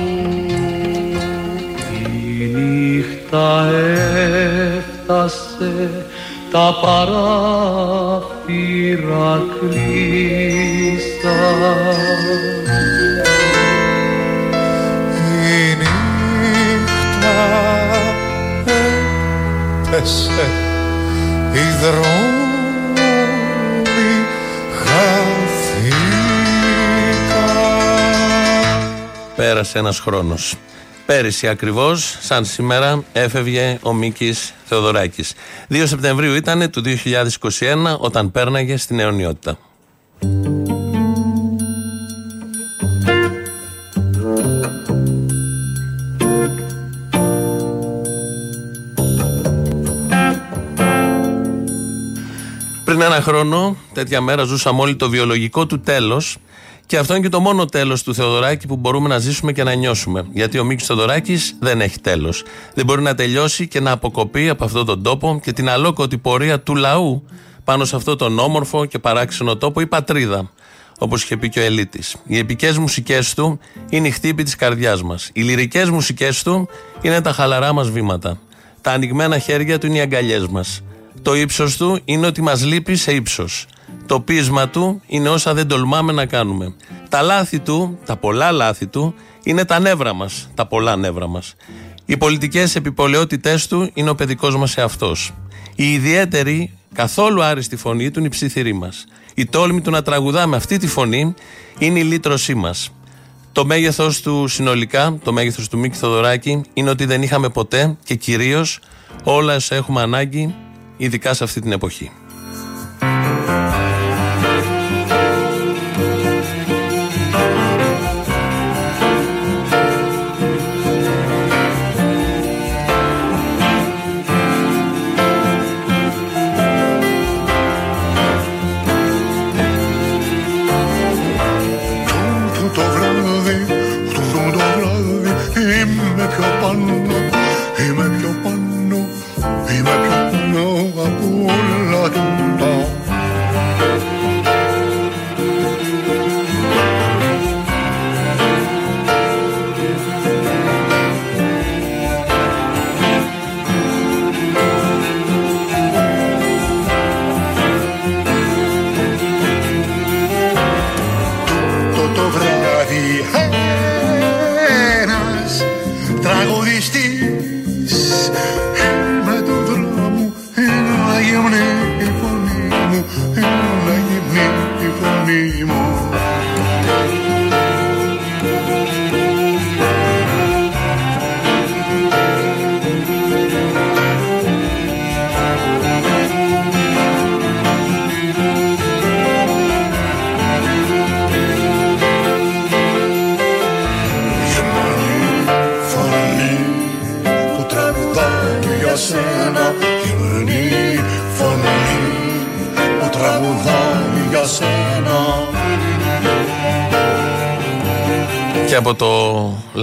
δικιά μου Η νύχτα έφτασε τα παράθυρα κλείστα Η νύχτα έπεσε οι δρόμοι Πέρασε ένας χρόνος. Πέρυσι ακριβώς, σαν σήμερα, έφευγε ο Μίκης Θεοδωράκης. 2 Σεπτεμβρίου ήταν του 2021 όταν πέρναγε στην αιωνιότητα. Πριν ένα χρόνο, τέτοια μέρα, ζούσαμε όλοι το βιολογικό του τέλος. Και αυτό είναι και το μόνο τέλος του Θεοδωράκη που μπορούμε να ζήσουμε και να νιώσουμε. Γιατί ο Μίκης Θεοδωράκης δεν έχει τέλος. Δεν μπορεί να τελειώσει και να αποκοπεί από αυτόν τον τόπο και την αλόκοτη πορεία του λαού πάνω σε αυτόν τον όμορφο και παράξενο τόπο, η πατρίδα. Όπως είχε πει και ο Ελίτης. Οι επικές μουσικές του είναι η χτύπη της καρδιάς μας. Οι λυρικές μουσικές του είναι τα χαλαρά μας βήματα. Τα ανοιγμένα χέρια του είναι οι αγκαλιές μας. Το ύψος του είναι ότι μας λείπει σε ύψος. Το πείσμα του είναι όσα δεν τολμάμε να κάνουμε. Τα λάθη του, τα πολλά λάθη του, είναι τα νεύρα μας, τα πολλά νεύρα μας. Οι πολιτικές επιπολαιότητές του είναι ο παιδικός μας εαυτός. Η ιδιαίτερη, καθόλου άριστη φωνή του είναι η ψήθυρή μας. Η τόλμη του να τραγουδάμε αυτή τη φωνή είναι η λύτρωσή μας. Το μέγεθος του συνολικά, το μέγεθος του Μίκη Θοδωράκη, είναι ότι δεν είχαμε ποτέ και κυρίως όλα όσα έχουμε ανάγκη, ειδικά σε αυτή την εποχή.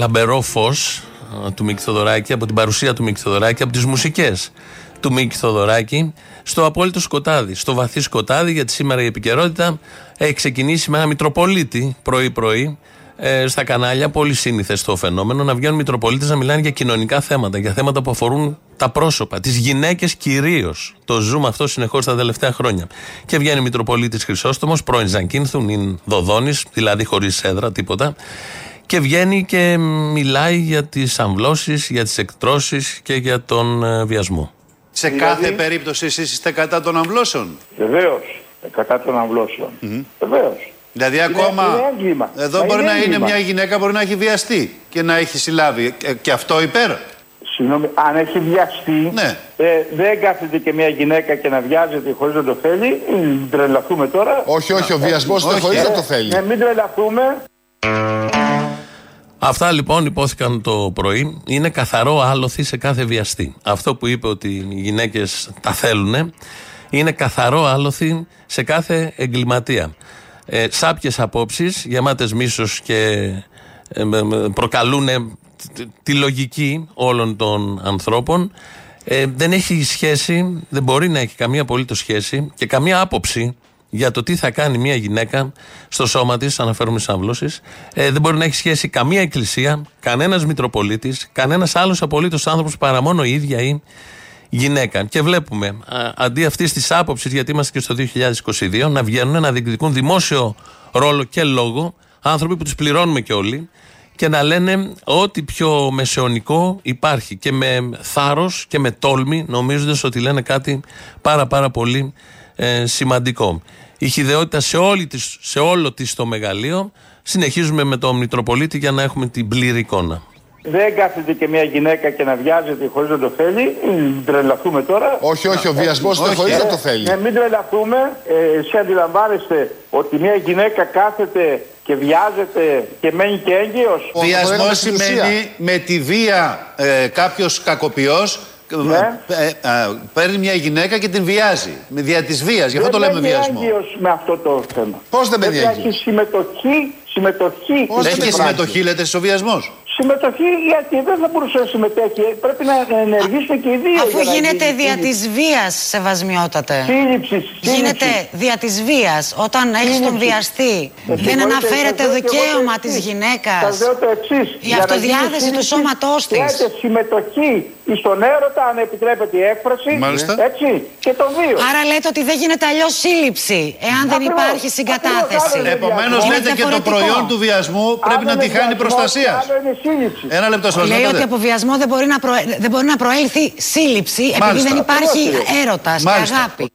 Λαμπερό φω του Μίκη Θοδωράκη, από την παρουσία του Μίκη Θοδωράκη, από τις μουσικές του Μίκη Θοδωράκη, στο απόλυτο σκοτάδι, στο βαθύ σκοτάδι, γιατί σήμερα η επικαιρότητα έχει ξεκινήσει με ένα Μητροπολίτη πρωί-πρωί ε, στα κανάλια. Πολύ σύνηθες το φαινόμενο να βγαίνουν Μητροπολίτες να μιλάνε για κοινωνικά θέματα, για θέματα που αφορούν τα πρόσωπα, τις γυναίκες κυρίως. Το ζούμε αυτό συνεχώς τα τελευταία χρόνια. Και βγαίνει Μητροπολίτης Χρυσόστομος, πρώην Ζανκίνθου, νυν Δοδόνης, δηλαδή χωρίς έδρα, τίποτα. Και βγαίνει και μιλάει για τις αμβλώσεις, για τις εκτρώσεις και για τον ε, βιασμό. Σε κάθε περίπτωση εσείς είστε κατά των αμβλώσεων; Βεβαίως. Κατά των αμβλώσεων. Βεβαίως. Δηλαδή Είναι- ακόμα είναι έγκλημα. εδώ Μα μπορεί είναι να είναι έγκλημα. μια γυναίκα μπορεί να έχει βιαστεί και να έχει συλλάβει. Ε, και αυτό υπέρ. Συγγνώμη, αν έχει βιαστεί, Ναι. ε, δεν κάθεται και μια γυναίκα και να βιάζεται χωρίς να το θέλει. Ε, Μην τρελαθούμε τώρα. Όχι, όχι, ο βιασμός δεν όχι, χωρί ε. να το θέλει. Ναι, μην τρελαθούμε. Αυτά λοιπόν υπόθηκαν το πρωί. Είναι καθαρό άλοθη σε κάθε βιαστή. Αυτό που είπε ότι οι γυναίκες τα θέλουν είναι καθαρό άλοθη σε κάθε εγκληματία. Ε, Σάπιες απόψεις, γεμάτες μίσος και ε, με- με- προκαλούν τη λογική όλων των ανθρώπων. Ε, δεν έχει σχέση, δεν μπορεί να έχει καμία απολύτως σχέση και καμία άποψη για το τι θα κάνει μια γυναίκα στο σώμα της, αναφέρομαι στι αμβλώσεις, ε, δεν μπορεί να έχει σχέση καμία εκκλησία, κανένας Μητροπολίτης, κανένας άλλος απολύτως άνθρωπος παρά μόνο η ίδια η γυναίκα. Και βλέπουμε, α, αντί αυτής της άποψης, γιατί είμαστε και στο 2022, να βγαίνουν να διεκδικούν δημόσιο ρόλο και λόγο άνθρωποι που τους πληρώνουμε και όλοι και να λένε ό,τι πιο μεσαιωνικό υπάρχει και με θάρρος και με τόλμη νομίζοντας ότι λένε κάτι πάρα πάρα πολύ ε, σημαντικό. Η χειδαιότητα σε, όλη της, σε όλο της το μεγαλείο συνεχίζουμε με τον Μητροπολίτη για να έχουμε την πλήρη εικόνα. Δεν κάθεται και μια γυναίκα και να βιάζεται χωρίς να το θέλει. Ε, Μην τρελαθούμε τώρα. Όχι, όχι, ο βιασμός δεν όχι, χωρίς ε. να το θέλει. Ναι, μην τρελαθούμε. Ε, εσύ αντιλαμβάνεστε ότι μια γυναίκα κάθεται και βιάζεται και μένει και έγκυος. Ο- Βιασμός το λέγαμε στην ουσία. σημαίνει με τη βία ε, κάποιος κακοποιός Ναι. παίρνει μια γυναίκα και την βιάζει. Με δια της βίας. Γι' αυτό το Δεν λέμε μένει βιασμό. έγκυος με αυτό το θέμα. Πώς δεν μένει Πρέπει να έγκυος; έχει συμμετοχή, συμμετοχή. Πώς Έχει δεν και πράξει. συμμετοχή, λέτε, στο βιασμός; Συμμετοχή γιατί δεν θα μπορούσε να συμμετέχει. Πρέπει να ενεργήσουμε και οι δύο. Αφού για να γίνεται γίνει δια σύλληψη. της βίας, σεβασμιότατε. Σύλληψη, Γίνεται σύλληψη. δια της βίας. Όταν έχεις τον Σύλληψη. βιαστή, Ε, δεν συγχωρείτε, αναφέρεται σας λέω και εγώ το δικαίωμα εξής. της γυναίκας. Σας λέω το εξής. Η Για να αυτοδιάθεση γίνει του σύλληψη, σώματός της. Χρειάζεται συμμετοχή στον έρωτα, αν επιτρέπεται η έκφραση. Μάλιστα. Έτσι. Και των δύο. Άρα λέτε ότι δεν γίνεται αλλιώς σύλληψη, εάν δεν Ακριβώς. υπάρχει συγκατάθεση. Ακριβώς. Επομένως, Είναι λέτε και το διαφορετικό. προϊόν του βιασμού πρέπει Άλλο να είναι τη χάνει βιασμός, προστασίας. Άλλο είναι σύλληψη. Ένα λεπτό, σας Λέει ότι από βιασμό δεν μπορεί να, προε- δεν μπορεί να προέλθει σύλληψη επειδή Μάλιστα. δεν υπάρχει Ακριβώς. έρωτας και Μάλιστα. αγάπη.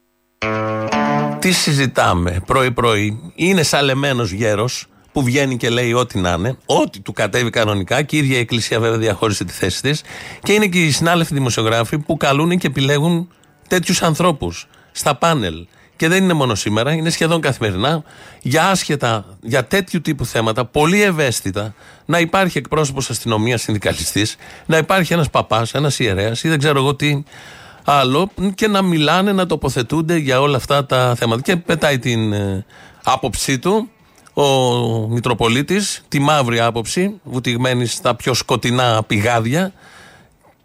Τι συζητάμε πρωί-πρωί; Είναι σαλεμένος γέρος που βγαίνει και λέει ό,τι να είναι, ό,τι του κατέβει κανονικά και η ίδια η Εκκλησία βέβαια διαχώρισε τη θέση της. Και είναι και οι συνάδελφοι δημοσιογράφοι που καλούν και επιλέγουν τέτοιους ανθρώπους στα πάνελ. Και δεν είναι μόνο σήμερα, είναι σχεδόν καθημερινά για άσχετα, για τέτοιου τύπου θέματα, πολύ ευαίσθητα, να υπάρχει εκπρόσωπος αστυνομίας, συνδικαλιστής, να υπάρχει ένας παπάς, ένας ιερέας ή δεν ξέρω εγώ τι άλλο και να μιλάνε, να τοποθετούνται για όλα αυτά τα θέματα. Και πετάει την ε, άποψή του ο Μητροπολίτης, τη μαύρη άποψη, βουτυγμένη στα πιο σκοτεινά πηγάδια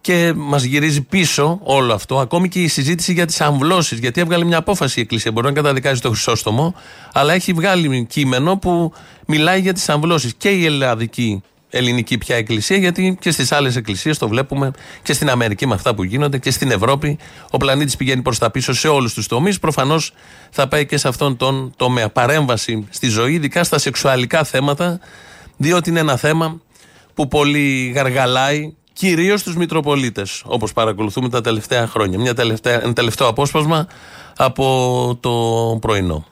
και μας γυρίζει πίσω όλο αυτό, ακόμη και η συζήτηση για τις αμβλώσεις, γιατί έβγαλε μια απόφαση η Εκκλησία, μπορεί να καταδικάζει το Χρυσόστομο, αλλά έχει βγάλει κείμενο που μιλάει για τις αμβλώσεις και η ελλαδική ελληνική πια εκκλησία, γιατί και στις άλλες εκκλησίες το βλέπουμε και στην Αμερική με αυτά που γίνονται και στην Ευρώπη. Ο πλανήτης πηγαίνει προς τα πίσω σε όλους τους τομείς. Προφανώς θα πάει και σε αυτόν τον τομέα. Παρέμβαση στη ζωή, ειδικά στα σεξουαλικά θέματα, διότι είναι ένα θέμα που πολύ γαργαλάει κυρίως τους Μητροπολίτες, όπως παρακολουθούμε τα τελευταία χρόνια. Μια τελευταία, ένα τελευταίο απόσπασμα από το πρωινό.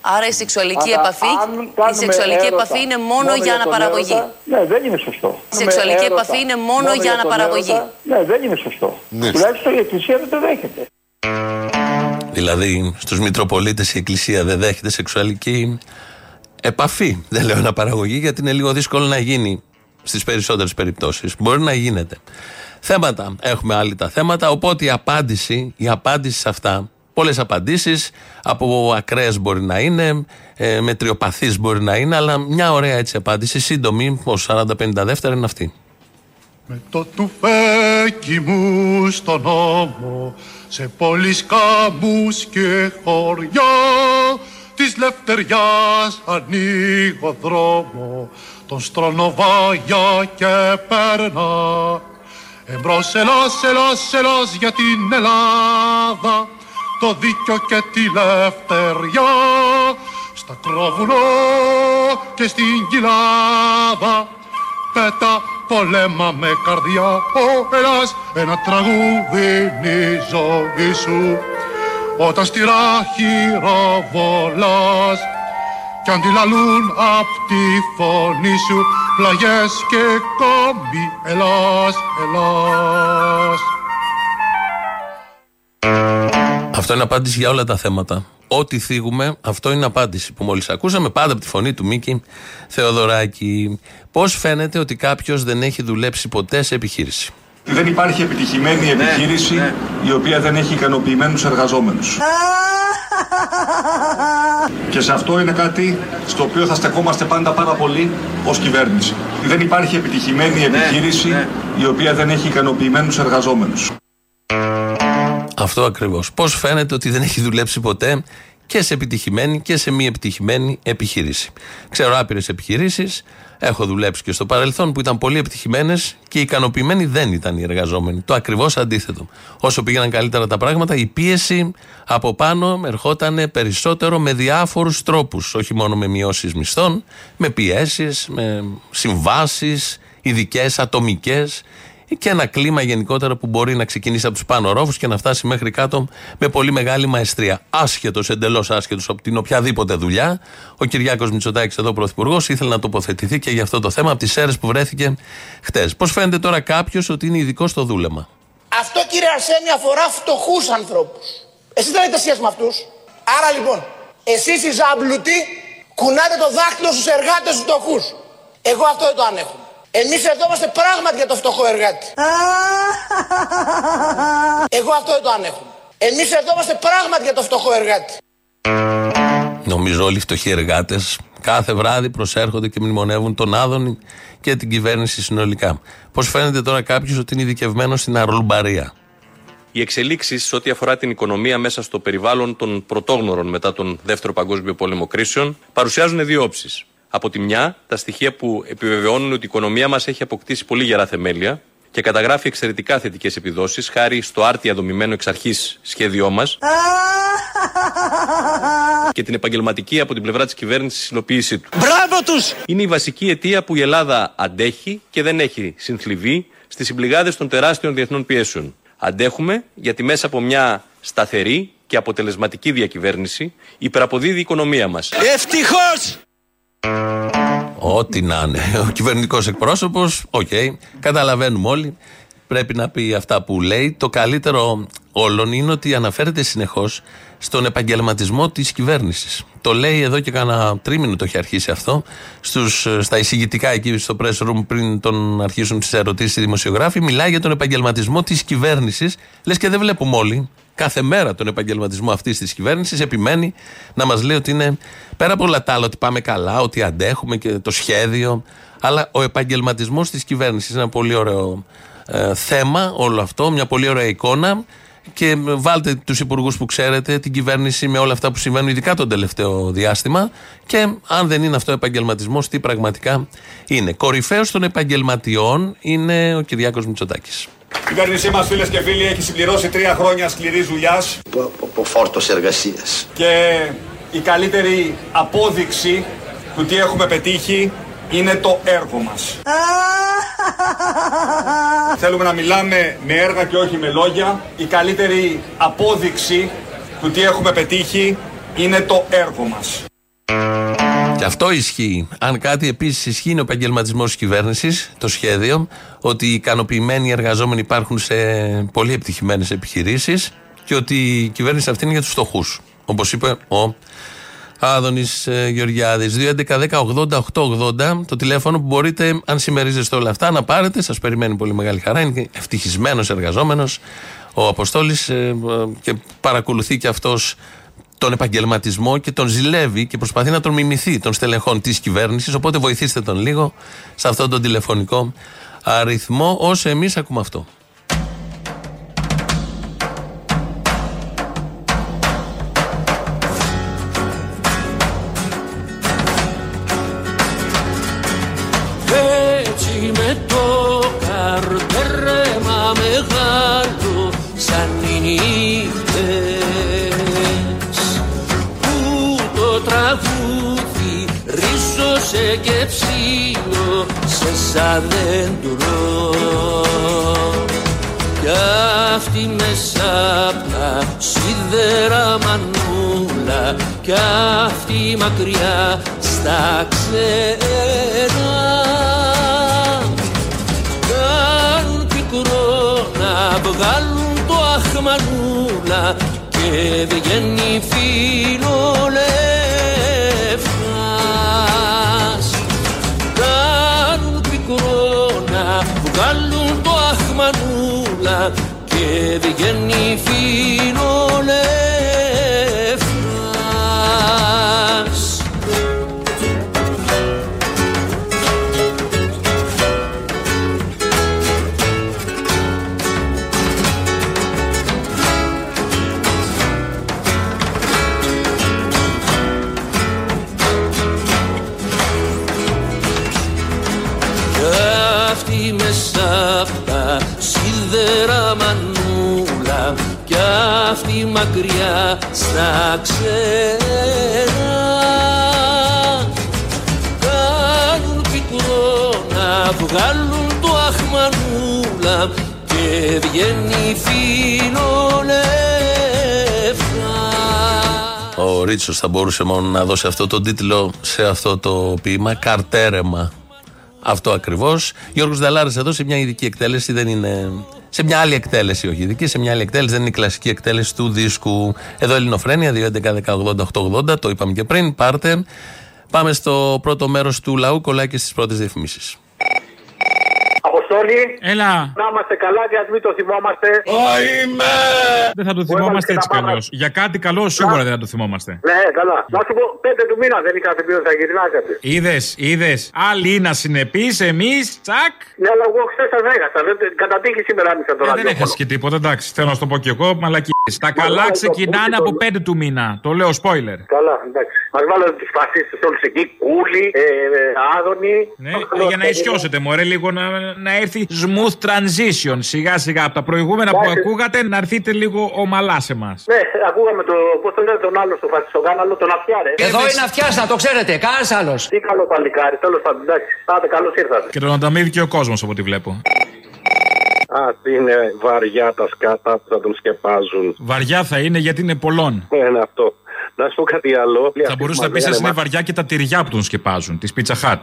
Άρα η σεξουαλική Αλλά επαφή, αν η κάνουμε σεξουαλική έρωτα επαφή είναι μόνο, για τον αναπαραγωγή. έρωτα, Ναι, δεν είναι σωστό. Η σεξουαλική Κάνουμε επαφή είναι μόνο για τον αναπαραγωγή. έρωτα, Ναι, δεν είναι σωστό. Ναι. Τουλάχιστον η Εκκλησία δεν το δέχεται. Δηλαδή, στους Μητροπολίτες η Εκκλησία δεν δέχεται σεξουαλική επαφή. Δεν λέω αναπαραγωγή, γιατί είναι λίγο δύσκολο να γίνει στις περισσότερες περιπτώσεις. Μπορεί να γίνεται. Θέματα. Έχουμε άλλοι τα θέματα. Οπότε η απάντηση, η απάντηση σε αυτά, πολλές απαντήσεις, από ακραίες μπορεί να είναι, ε, μετριοπαθείς μπορεί να είναι, αλλά μια ωραία έτσι απάντηση, σύντομη, ω 40-50 δεύτερα είναι αυτή. Με το τουφέκι μου στον ώμο σε πόλεις κάμπους και χωριά της λευτεριάς ανοίγω δρόμο τον στρονοβάγια και περνά εμπρός ελάς, ελάς, ελάς για την Ελλάδα το δίκιο και τη λευτεριά. Στα κρόβουνο και στην κοιλάδα Πέτα πολέμα με καρδιά. Ο Ελλάς ένα τραγούδι είναι η ζωή σου Όταν στη ράχυρα βολάς Κι αντιλαλούν απ' τη φωνή σου Πλαγιές και κόμπι Ελλάς, Ελλάς Αυτό είναι απάντηση για όλα τα θέματα. Ό,τι θίγουμε, αυτό είναι απάντηση που μόλις ακούσαμε πάντα από τη φωνή του Μίκη Θεοδωράκη. Πώς φαίνεται ότι κάποιος δεν έχει δουλέψει ποτέ σε επιχείρηση; Δεν υπάρχει επιτυχημένη επιχείρηση η οποία δεν έχει ικανοποιημένους εργαζόμενους. Και σε αυτό είναι κάτι στο οποίο θα στεκόμαστε πάντα πάρα πολύ ως κυβέρνηση. Δεν υπάρχει επιτυχημένη επιχείρηση η οποία δεν έχει ικανοποιημένους εργαζόμενους. Αυτό ακριβώς. Πώς φαίνεται ότι δεν έχει δουλέψει ποτέ και σε επιτυχημένη και σε μη επιτυχημένη επιχείρηση. Ξέρω άπειρες επιχειρήσεις. Έχω δουλέψει και στο παρελθόν που ήταν πολύ επιτυχημένες και ικανοποιημένοι δεν ήταν οι εργαζόμενοι. Το ακριβώς αντίθετο. Όσο πήγαιναν καλύτερα τα πράγματα, η πίεση από πάνω ερχόταν περισσότερο με διάφορους τρόπους. Όχι μόνο με μειώσεις μισθών, με πιέσεις, με συμβάσεις, ειδικές, ατομικές και ένα κλίμα γενικότερα που μπορεί να ξεκινήσει από τους πάνω ρόφου και να φτάσει μέχρι κάτω με πολύ μεγάλη μαεστρία. Άσχετος, εντελώς άσχετος από την οποιαδήποτε δουλειά, ο Κυριάκος Μητσοτάκης, εδώ πρωθυπουργός, ήθελε να τοποθετηθεί και για αυτό το θέμα από τις αίρες που βρέθηκε χτες. Πώς φαίνεται τώρα κάποιος ότι είναι ειδικό στο δούλεμα; Αυτό κύριε Αρσένη αφορά φτωχούς ανθρώπους. Εσείς δεν έχετε σχέση με αυτούς. Άρα λοιπόν, εσείς οι ζάμπλουτοι κουνάτε το δάχτυλο στους εργάτες τους φτωχούς. Εγώ αυτό δεν το ανέχω. Εμείς εδώ είμαστε πράγματι για το φτωχό εργάτη. Εγώ αυτό δεν το ανέχω. Εμείς εδώ είμαστε πράγματι για το φτωχό εργάτη. Νομίζω όλοι οι φτωχοί εργάτες κάθε βράδυ προσέρχονται και μνημονεύουν τον Άδωνη και την κυβέρνηση συνολικά. Πώς φαίνεται τώρα κάποιος ότι είναι ειδικευμένος στην αρλουμπαρία. Οι εξελίξεις σε ό,τι αφορά την οικονομία μέσα στο περιβάλλον των πρωτόγνωρων μετά τον Δεύτερο Παγκόσμιο Πόλεμο κρίσεων παρουσιάζουν δύο όψεις. Από τη μια, τα στοιχεία που επιβεβαιώνουν ότι η οικονομία μας έχει αποκτήσει πολύ γερά θεμέλια και καταγράφει εξαιρετικά θετικές επιδόσεις χάρη στο άρτια δομημένο εξ αρχής σχέδιό μας και την επαγγελματική από την πλευρά της κυβέρνησης υλοποίησή του. Μπράβο τους! Είναι η βασική αιτία που η Ελλάδα αντέχει και δεν έχει συνθλιβεί στις συμπληγάδες των τεράστιων διεθνών πιέσεων. Αντέχουμε γιατί μέσα από μια σταθερή και αποτελεσματική διακυβέρνηση υπεραποδίδει η οικονομία μας. Ευτυχώς! Ό,τι να είναι. Ο κυβερνητικός εκπρόσωπος, οκ, καταλαβαίνουμε όλοι. Πρέπει να πει αυτά που λέει. Το καλύτερο όλων είναι ότι αναφέρεται συνεχώς στον επαγγελματισμό της κυβέρνησης. Το λέει εδώ και κάνα τρίμηνο το έχει αρχίσει αυτό. Στους, στα εισηγητικά εκεί στο press room πριν τον αρχίσουν τις ερωτήσεις οι δημοσιογράφοι, μιλάει για τον επαγγελματισμό της κυβέρνησης. Λες και δεν βλέπουμε όλοι κάθε μέρα τον επαγγελματισμό αυτής της κυβέρνησης, επιμένει να μας λέει ότι είναι πέρα από όλα τα άλλα, ότι πάμε καλά, ότι αντέχουμε και το σχέδιο. Αλλά ο επαγγελματισμός της κυβέρνησης είναι ένα πολύ ωραίο ε, θέμα, όλο αυτό, μια πολύ ωραία εικόνα. Και βάλτε τους υπουργούς που ξέρετε, την κυβέρνηση με όλα αυτά που συμβαίνουν, ειδικά τον τελευταίο διάστημα. Και αν δεν είναι αυτό επαγγελματισμός, τι πραγματικά είναι. Κορυφαίος των επαγγελματιών είναι ο Κυριάκος Μητσοτάκης. Η κυβέρνησή μας, φίλες και φίλοι, έχει συμπληρώσει τρία χρόνια σκληρής δουλειάς Από φόρτος εργασίας. και η καλύτερη απόδειξη του τι έχουμε πετύχει είναι το έργο μας. Θέλουμε να μιλάμε με έργα και όχι με λόγια. Η καλύτερη απόδειξη του τι έχουμε πετύχει είναι το έργο μας. Και αυτό ισχύει. Αν κάτι επίσης ισχύει, είναι ο επαγγελματισμός της κυβέρνησης, το σχέδιο, ότι οι ικανοποιημένοι εργαζόμενοι υπάρχουν σε πολύ επιτυχημένες επιχειρήσεις και ότι η κυβέρνηση αυτή είναι για τους φτωχούς. Όπως είπε ο Άδωνης Γεωργιάδης. 2.11.10.80.880 το τηλέφωνο που μπορείτε, αν συμμερίζεστε όλα αυτά, να πάρετε. Σας περιμένει πολύ μεγάλη χαρά. Είναι ευτυχισμένος εργαζόμενος ο Αποστόλης και παρακολουθεί και αυτός τον επαγγελματισμό και τον ζηλεύει και προσπαθεί να τον μιμηθεί των στελεχών της κυβέρνησης. Οπότε βοηθήστε τον λίγο σε αυτόν τον τηλεφωνικό αριθμό, όσο εμείς ακούμε αυτό. Σαν δέντρο κι αυτή μέσα απ' τα σίδερα μανούλα κι αυτή μακριά στα ξένα. Κάνουν πικρό να βγάλουν το αχμανούλα και βγαίνει φιλολεύκας βγάλουν το αχμανούλα και βγαίνει φιλολεύκας μακριά στα ξένα Κάνουν πικρό να βγάλουν το αχμανούλα Και βγαίνει φιλολεύκας Ο Ρίτσος θα μπορούσε μόνο να δώσει αυτό το τίτλο σε αυτό το ποίημα. Καρτέρεμα. Αυτό ακριβώς. Γιώργος Δαλάρης εδώ σε μια ειδική εκτέλεση, δεν είναι. Σε μια άλλη εκτέλεση, όχι ειδική, σε μια άλλη εκτέλεση, δεν είναι η κλασική εκτέλεση του δίσκου. Εδώ Ελληνοφρένια, 2.11.10.80.880, το είπαμε και πριν. Πάρτε. Πάμε στο πρώτο μέρος του λαού, κολλάει και στις πρώτες διαφημίσεις. Αποστόλη. Έλα. Να είμαστε καλά και α μην το θυμόμαστε. Είμαι! Δεν θα το θυμόμαστε έτσι κι αλλιώ. Για κάτι καλό σίγουρα δεν θα το θυμόμαστε. Ναι, καλά. Να σου πω, πέντε του μήνα δεν είχατε πει ότι θα γυρνάσετε. Είδες, είδες. Άλλοι είναι ασυνεπεί, εμείς, τσακ. Ναι, αλλά εγώ χθες σα έγραψα. Δεν, κατά τύχη σήμερα ήμουν το Ε, δεν ραδιόφωνο. έχασες και τίποτα, εντάξει. Θέλω να σου το πω κι εγώ, μαλακίες. Τα καλά ξεκινάνε από πέντε του μήνα. Το λέω spoiler. Καλά, εντάξει. Μα βάλετε τους φασίστε όλους εκεί, κούλι, ε, ε, άδωνη. Ναι, για να ισιώσετε, μωρέ, λίγο να, να έρθει smooth transition σιγά σιγά από τα προηγούμενα που Εντάξει. ακούγατε να έρθετε λίγο ομαλά σε εμάς. Ναι, ακούγαμε το. Πώς τον λένε τον άλλο στο φασιστογάναλο, τον Αυτιάρε. Εδώ είναι αυτιά, να το ξέρετε, κανένα άλλος. Τι καλό παλικάρι, τέλος πάντων, εντάξει. Πάτε, καλώς ήρθατε. Και τον ανταμείβει και ο κόσμος από ό,τι βλέπω. Αυτή είναι βαριά τα σκάτα που θα τον σκεπάζουν. Βαριά θα είναι γιατί είναι πολλών. Ε, Είναι αυτό. Να σου πω κάτι άλλο. Θα μπορούσες να πεις σα είναι βαριά και τα τυριά που τον σκεπάζουν, της Pizza Hut.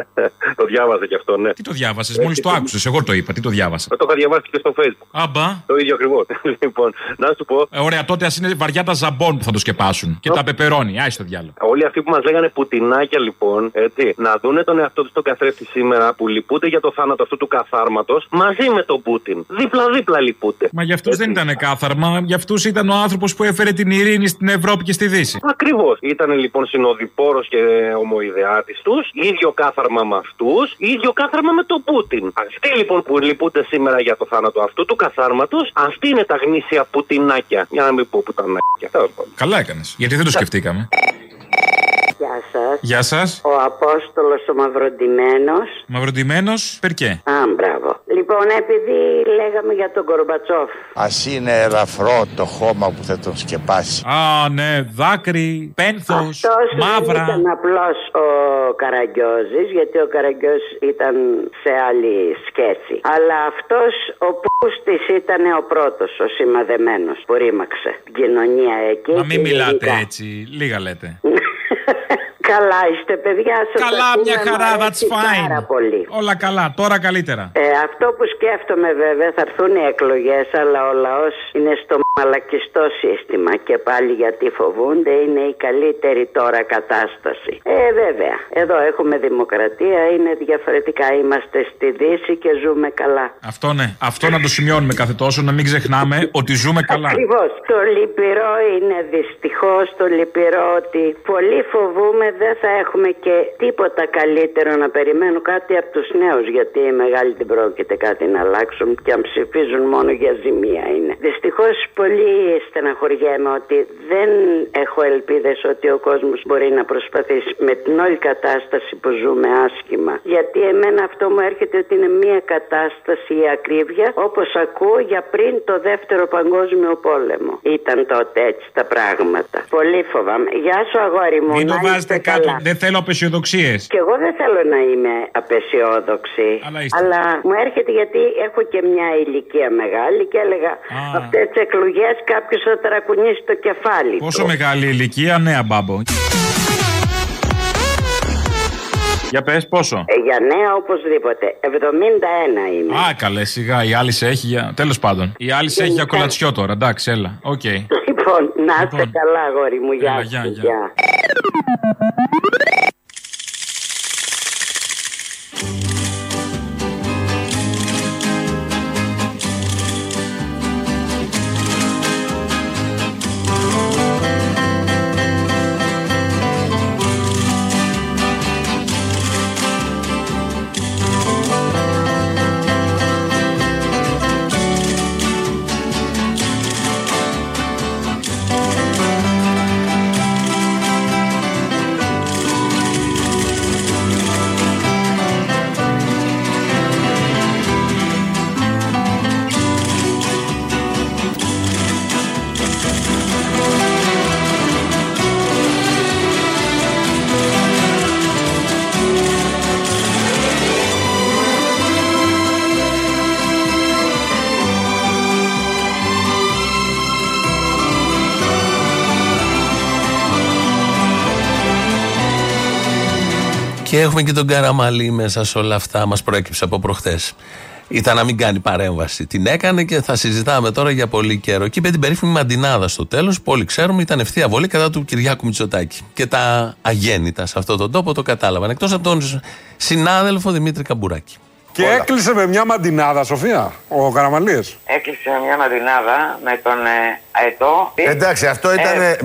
το διάβαζε κι αυτό, ναι. Τι το διάβασες, μόλις το άκουσες. Εγώ το είπα, τι το διάβασα. Το είχα διαβάσει και στο facebook. Άμπα. Το ίδιο ακριβώς. λοιπόν, να σου πω. Ε, ωραία, τότε ας είναι βαριά τα ζαμπόν που θα το σκεπάσουν. Και τα πεπερώνει. Άι το διάλογο. Όλοι αυτοί που μας λέγανε πουτινάκια λοιπόν, έτσι, να δούνε τον εαυτό τους στον καθρέφτη σήμερα που λυπούνται για το θάνατο αυτού του καθάρματος μαζί με τον Πούτιν. Δίπλα-δίπλα λυπούνται. Μα για αυτούς δεν ήταν κάθαρμα. Για αυτούς ήταν ο άνθρωπος που έφερε την ειρήνη στην Ευρώπη και στη Δύση. Ακριβώς. Ήταν λοιπόν συνοδοιπόρος και ομοειδεάτης τους, ίδιο κάθαρμα με αυτούς, ίδιο κάθαρμα με τον Πούτιν. Αυτοί λοιπόν που λυπούνται σήμερα για το θάνατο αυτού του καθάρματος, αυτοί είναι τα γνήσια πουτινάκια. Για να μην πω πουτανάκια. Τέλος πάντων. Καλά έκανες. Γιατί δεν το σκεφτήκαμε. Γεια σας. Γεια σας. Ο Απόστολος ο Μαυροντημένο. Μαυροντημένο, περκέ. Α, μπράβο. Λοιπόν, επειδή λέγαμε για τον Κορμπατσόφ. Α είναι ελαφρό το χώμα που θα τον σκεπάσει. Α, ναι, δάκρυ, πένθος, Αυτός μαύρα. δεν ήταν απλώ ο Καραγκιόζης, γιατί ο Καραγκιόζης ήταν σε άλλη σχέση. Αλλά αυτός ο Πούστης ήταν ο πρώτος, ο σημαδεμένος που ρήμαξε την κοινωνία εκεί. Μα μην και μιλάτε γενικά. έτσι, λίγα λέτε. Καλά είστε, παιδιά. Σας Καλά, ακούμε, μια μ' χαρά, αρέσει that's fine. Πάρα πολύ. Όλα καλά, τώρα καλύτερα. Ε, αυτό που σκέφτομαι βέβαια θα έρθουν οι εκλογές αλλά ο λαός είναι στο μαλακιστό σύστημα και πάλι γιατί φοβούνται είναι η καλύτερη τώρα κατάσταση. Ε βέβαια, εδώ έχουμε δημοκρατία, είναι διαφορετικά, είμαστε στη Δύση και ζούμε καλά. Αυτό ναι, αυτό να το σημειώνουμε κάθε τόσο, να μην ξεχνάμε ότι ζούμε καλά. Ακριβώς. Το λυπηρό είναι δυστυχώς το λυπηρό ότι πολύ φοβούμε δεν θα έχουμε και τίποτα καλύτερο να περιμένουν κάτι από τους νέους. Γιατί οι μεγάλοι δεν πρόκειται κάτι να αλλάξουν και αν ψηφίζουν μόνο για ζημία είναι. Δυστυχώς πολύ στεναχωριέμαι ότι δεν έχω ελπίδες ότι ο κόσμος μπορεί να προσπαθήσει με την όλη κατάσταση που ζούμε άσχημα. Γιατί εμένα αυτό μου έρχεται ότι είναι μια κατάσταση η ακρίβεια όπως ακούω για πριν το δεύτερο παγκόσμιο πόλεμο. Ήταν τότε έτσι τα πράγματα. Πολύ φοβάμαι. Γεια σου αγόρι μου. Μην το να βάζετε είστε κάτω, καλά. δεν θέλω απεσιοδοξίες. Και εγώ δεν θέλω να είμαι απαισιόδοξη. Αλλά είστε. Αλλά μου έρχεται γιατί έχω και μια ηλικία μεγάλη και έλεγα αυτές τις εκλογές κάποιος θα ταρακουνήσει το κεφάλι. του. Πόσο μεγάλη ηλικία, νέα μπάμπο. Για πες πόσο; Ε, για νέα οπωσδήποτε. 71 είμαι. Α, καλέ, σιγά. Η άλλη σε έχει για. Τέλος πάντων. Η άλλη σε έχει για κολατσιό τώρα. Εντάξει, έλα. Οκ. Λοιπόν, να είστε καλά, αγόρι μου. Γεια Έλα, έχουμε και τον Καραμαλή μέσα σε όλα αυτά. Μας προέκυψε από προχθές. Ήταν να μην κάνει παρέμβαση. Την έκανε και θα συζητάμε τώρα για πολύ καιρό. Και είπε την περίφημη Μαντινάδα στο τέλος, που όλοι ξέρουμε ήταν ευθεία βολή κατά του Κυριάκου Μητσοτάκη. Και τα αγέννητα σε αυτόν τον τόπο το κατάλαβαν. Εκτός από τον συνάδελφο Δημήτρη Καμπουράκη. Και έκλεισε με μια μαντινάδα, Σοφία, ο Καραμαλής. Έκλεισε μια μαντινάδα με τον ε, Αετό. Εντάξει, αυτό ήταν. Ε,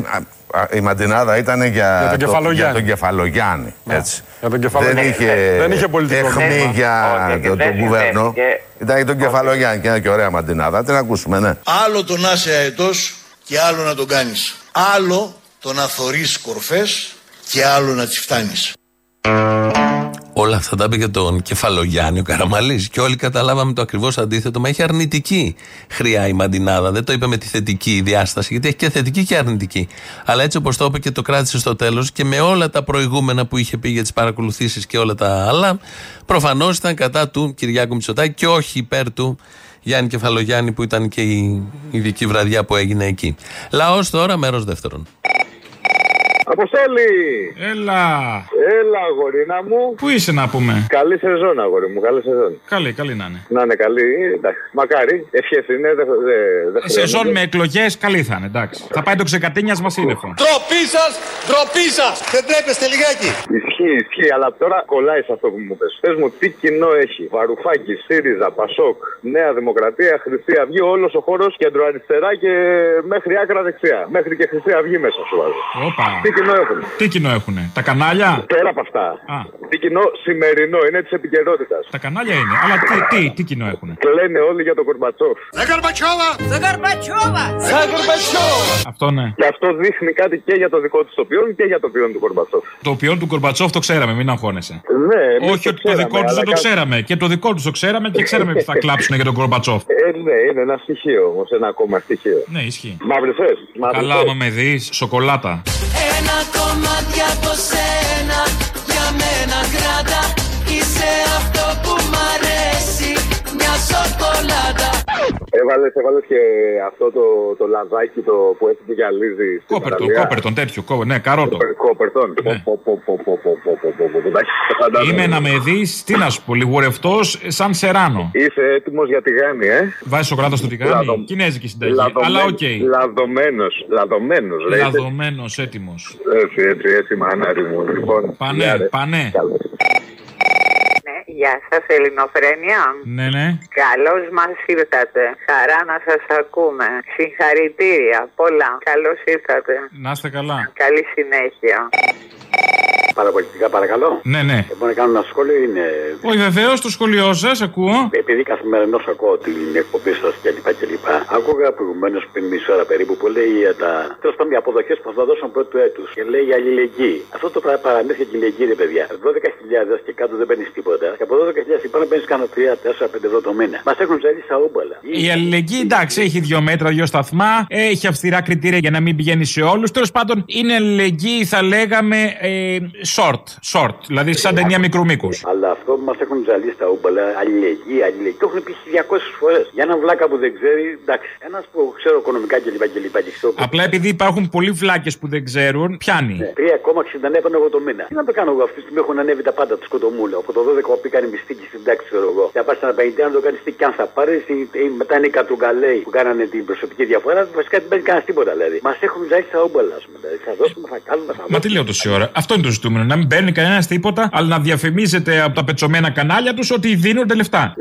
η Μαντινάδα ήταν για, Για τον το- Κεφαλογιάννη. για τον Κεφαλογιάννη. Έτσι. Για τον Δεν Κεφαλογιάννη. είχε, Δεν είχε πολιτικό αιχμή κόμμα. για Όχι, τον δεν τον κουβέρνο. συνδέθηκε. Ήταν για τον Κεφαλογιάννη και ήταν και ωραία Μαντινάδα. Την ακούσουμε, ναι. Άλλο το να είσαι αετός και άλλο να τον κάνεις. Άλλο το να θωρείς κορφές και άλλο να τις φτάνεις. Όλα αυτά τα είπε και τον Κεφαλογιάννη ο Καραμαλής. Και όλοι καταλάβαμε το ακριβώς αντίθετο. Μα έχει αρνητική χρειά η Μαντινάδα. Δεν το είπε με τη θετική διάσταση, γιατί έχει και θετική και αρνητική. Αλλά έτσι όπως το είπε και το κράτησε στο τέλος και με όλα τα προηγούμενα που είχε πει για τις παρακολουθήσεις και όλα τα άλλα, προφανώς ήταν κατά του Κυριάκου Μητσοτάκη και όχι υπέρ του Γιάννη Κεφαλογιάννη που ήταν και η ειδική βραδιά που έγινε εκεί. Λαός τώρα, μέρος δεύτερον. Αποστόλη! Έλα! Έλα, αγορίνα μου. Πού είσαι να πούμε; Καλή σεζόν, αγόρι μου, καλή σεζόν. Καλή, καλή να είναι. Να είναι καλή, εντάξει. Μακάρι, ευχές είναι, δεν δε, δε Ε, Σεζόν με εκλογές, καλή θα είναι, εντάξει. Θα πάει το ξεκατίνιασμα σύννεφο. Τροπή σας, τροπή σας! Δεν τρέπεστε λιγάκι. Ισχύει, ισχύει, αλλά τώρα κολλάει σε αυτό που μου πες. Πες μου τι κοινό έχει; Βαρουφάκη, ΣΥΡΙΖΑ, ΠΑΣΟΚ, Νέα Δημοκρατία, Χρυσή Αυγή, όλος ο χώρος κεντροαριστερά και μέχρι άκρα δεξιά. Μέχρι και Χρυσή Αυγή μέσα σου βάζω. Όπα. Τι κοινό έχουν. Τι κοινό έχουνε, τα κανάλια; Πέρα από αυτά. Α. Τι κοινό σημερινό είναι της επικαιρότητας. Τα κανάλια είναι. Αλλά τι, τι, τι κοινό έχουνε; Κλαίνε όλοι για τον Κορμπατσόφ. Ζαγκαρμπατσόβα! Ζαγκαρμπατσόβα! Ζαγκαρμπατσόβα! Αυτό ναι. Και αυτό δείχνει κάτι και για το δικό του τοπιόν και για το ποιόν του Κορμπατσόφ. Το ποιόν του Κορμπατσόφ το ξέραμε, μην αγχώνεσαι. Ναι, εμείς Όχι ότι το ξέραμε, δικό τους αλλά δεν το κάτι- ξέραμε. Και το δικό τους το ξέραμε και ξέραμε ποιοι θα κλάψουν για τον Κορμπατσόφ. Ε, ναι, είναι ένα στοιχείο όμως, ένα ακόμα στοιχείο. Ναι, ισχύει. Μαύρισε. Καλά, άμα με δεις, σοκολάτα. Ένα κομμάτι από σένα για μένα κράτα έβαλες και αυτό το, το λαδάκι το που έχει που γυαλίζει. Κόπερτον, κόπερτον, τέτοιο. Κό, ναι, καρότο. Κόπερτον. Ναι. Είμαι να με δεις, τι να σου πω, λιγουρευτός σαν σεράνο. Είσαι έτοιμος για τη γάνη, ε; Βάζεις ο κράτος του τη γάνη; Κινέζικη συνταγή. Αλλά οκ. Λαδωμένο. Λαδωμένο, λέει. Λαδωμένο, έτοιμος. Έτσι, έτσι, έτσι, μανάρι μου. Λοιπόν, πανέ, πανέ. Ναι, γεια σας Ελληνοφρένια. Ναι, ναι. Καλώς μας ήρθατε. Χαρά να σας ακούμε. Συγχαρητήρια. Πολλά. Καλώς ήρθατε. Να είστε καλά. Καλή συνέχεια. Παραπολιτικά, παρακαλώ. Ναι, ναι. Μπορώ να κάνω ένα σχόλιο, είναι. Όχι, βεβαίως, το σχόλιό σας, ακούω. Επειδή καθημερινώς ακούω την εκπομπή σας κλπ. κλπ. Άκουγα προηγουμένως πριν μισή ώρα περίπου που λέει για τα. Τέλος πάντων, οι αποδοχές που θα δώσουν πρώτου έτους. Και λέει για αλληλεγγύη. Αυτό το πράγμα παραμύθι και αλληλεγγύη, ρε παιδιά. 12.000 και κάτω δεν παίρνεις τίποτα. Και από 12.000 πάνω παίρνεις κανένα 3, 4, 5 ευρώ το μήνα. Μας έχουν ζαλίσει στα ούμπαλα. Η αλληλεγγύη, εντάξει, έχει δύο μέτρα, δύο σταθμά, έχει αυστηρά κριτήρια για να μην πηγαίνει σε όλους. Τέλος πάντων, είναι αλληλεγγύη, θα λέγαμε, ε, short. Short, δηλαδή σαν ταινία μικρού μήκους. Αλλά αυτό που μας έχουν ζαλίσει στα ούμπαλα, αλληλεγγύη, αλληλεγγύη. Το έχουν πει 200 φορές. Για έναν βλάκα που δεν ξέρει, εντάξει. Ένας που ξέρω οικονομικά κλπ. κλπ. και ξέρω Απλά επειδή υπάρχουν πολλοί βλάκες που δεν ξέρουν, πιάνει. 3,69 έπαιρνε εγώ το μήνα. Τι να το κάνω εγώ αυτή τη στιγμή έχουν ανέβει τα πάντα του σκοτωμούλα. Από το 12 που έκανε μυστή και στην τάξη, ξέρω εγώ. Θα πας ένα 50 να το κάνεις τι και αν θα πάρεις. Μετά είναι οι κατουγκαλέοι που κάνανε την προσωπική διαφορά. Βασικά δεν παίρνει κανένας τίποτα δηλαδή. Μας έχουν ζήσει τα όμπαλα, ας πούμε. Δηλαδή. Θα δώσουμε, θα κάνουμε, θα Μα τι λέω τόση ώρα; Αυτό είναι το ζητούμενο. Να μην παίρνει κανένας τίποτα, αλλά να διαφημίζεται από τα πετσωμένα κανάλια τους ότι δίνονται λεφτά.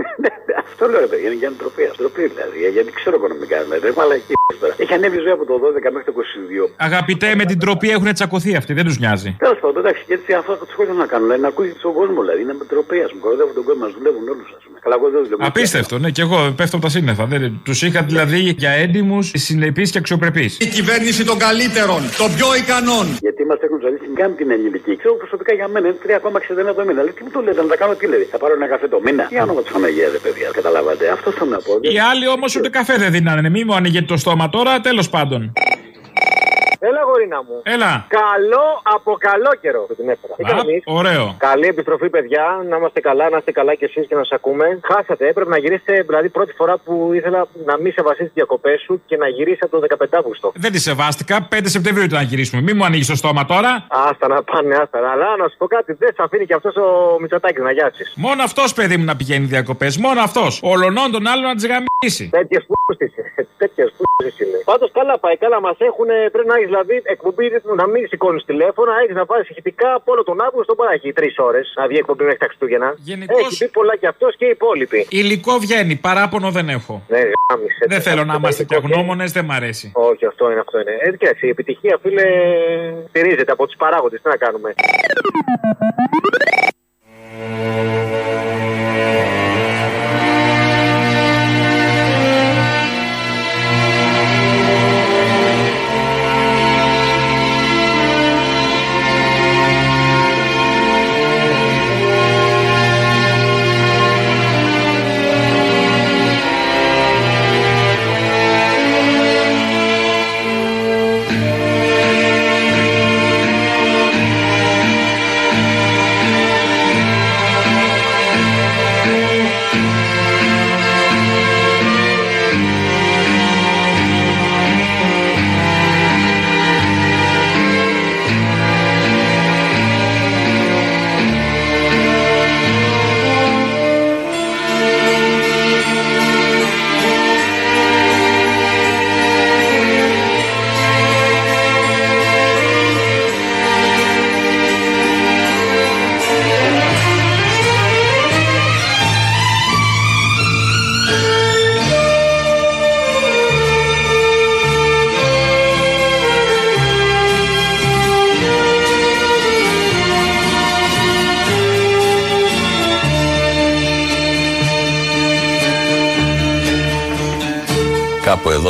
Αυτό λέω ρε παιδιά, είναι για ντροπή. Ντροπή δηλαδή. Γιατί ξέρω οικονομικά. Δηλαδή, αλλά εκεί τώρα. Έχει ανέβει η ζωή από το 12 μέχρι το 22. Αγαπητέ, με την τροπή έχουν τσακωθεί αυτοί, δεν τους νοιάζει. Τέλος πάντων, εντάξει, και έτσι αυτό το σχόλιο να κάνουν. Δηλαδή, να ακούει τον κόσμο, δηλαδή. Είναι με τροπή, ας πούμε. Κοροϊδεύουν τον κόσμο, μα δουλεύουν όλους, α πούμε. Καλά, εγώ δεν δουλεύω. Απίστευτο, ναι, και εγώ πέφτω από τα σύννεφα. Τους είχα δηλαδή για έντιμους, συνεπείς και αξιοπρεπείς. Η κυβέρνηση των καλύτερων, των πιο ικανών. Γιατί μα έχουν ζαλίσει καν την ελληνική. Ξέρω προσωπικά για μένα είναι 3,69 το μήνα. Λέει, τι μου το λέτε, να τα κάνω τι λέει. Θα πάρω ένα καφέ το μήνα. Τι όνομα τη Παναγία, ρε παιδιά, καταλάβατε. Αυτό θέλω να πω. Οι άλλοι όμως ούτε καφέ δεν δίνανε. Μη μου ανοίγετε το στόμα τώρα, τέλος πάντων. Έλα, γορίνα μου. Έλα. Καλό από καλό καιρό. που Την έφερα. Τι Α, κάνεις; ωραίο. Καλή επιστροφή, παιδιά. Να είμαστε καλά, να είστε καλά κι εσείς και να σας ακούμε. Χάσατε, έπρεπε να γυρίσετε, δηλαδή πρώτη φορά που ήθελα να μην σεβαστείς τις διακοπές σου και να γυρίσετε το 15 Αύγουστο. Δεν τη σεβάστηκα. 5 Σεπτεμβρίου ήταν να γυρίσουμε. Μη μου ανοίγεις το στόμα τώρα. Άστα να πάνε, άστα. Αλλά να σου πω κάτι, δεν σε αφήνει και αυτός ο Μητσοτάκης να γιάσεις. Μόνο αυτός παιδί μου να πηγαίνει διακοπές. Μόνο αυτός. Ολονών τον άλλον να τις γαμίσει. Τέτοιες πούστε. Τέτοιες πούστε είναι. Πάντως καλά πάει, καλά μας έχουν. Πρέπει να έχεις δηλαδή εκπομπή να μην σηκώνεις τηλέφωνα, έχεις να πάρει ηχητικά από όλο τον Αύγουστο. Μπορεί να έχει τρεις ώρες να βγει εκπομπή μέχρι τα Χριστούγεννα. Γενικώς- Έχει πει πολλά και αυτός και οι υπόλοιποι. Υλικό βγαίνει, παράπονο δεν έχω. Ναι, γάμισε. Δεν θέλω να Αυτό είμαστε το και υλικό γνώμονε, δεν μ' αρέσει. Όχι, αυτό είναι, αυτό είναι. Ε, κοίταξε, η επιτυχία, φίλε, στηρίζεται από τους παράγοντες. Τι να κάνουμε;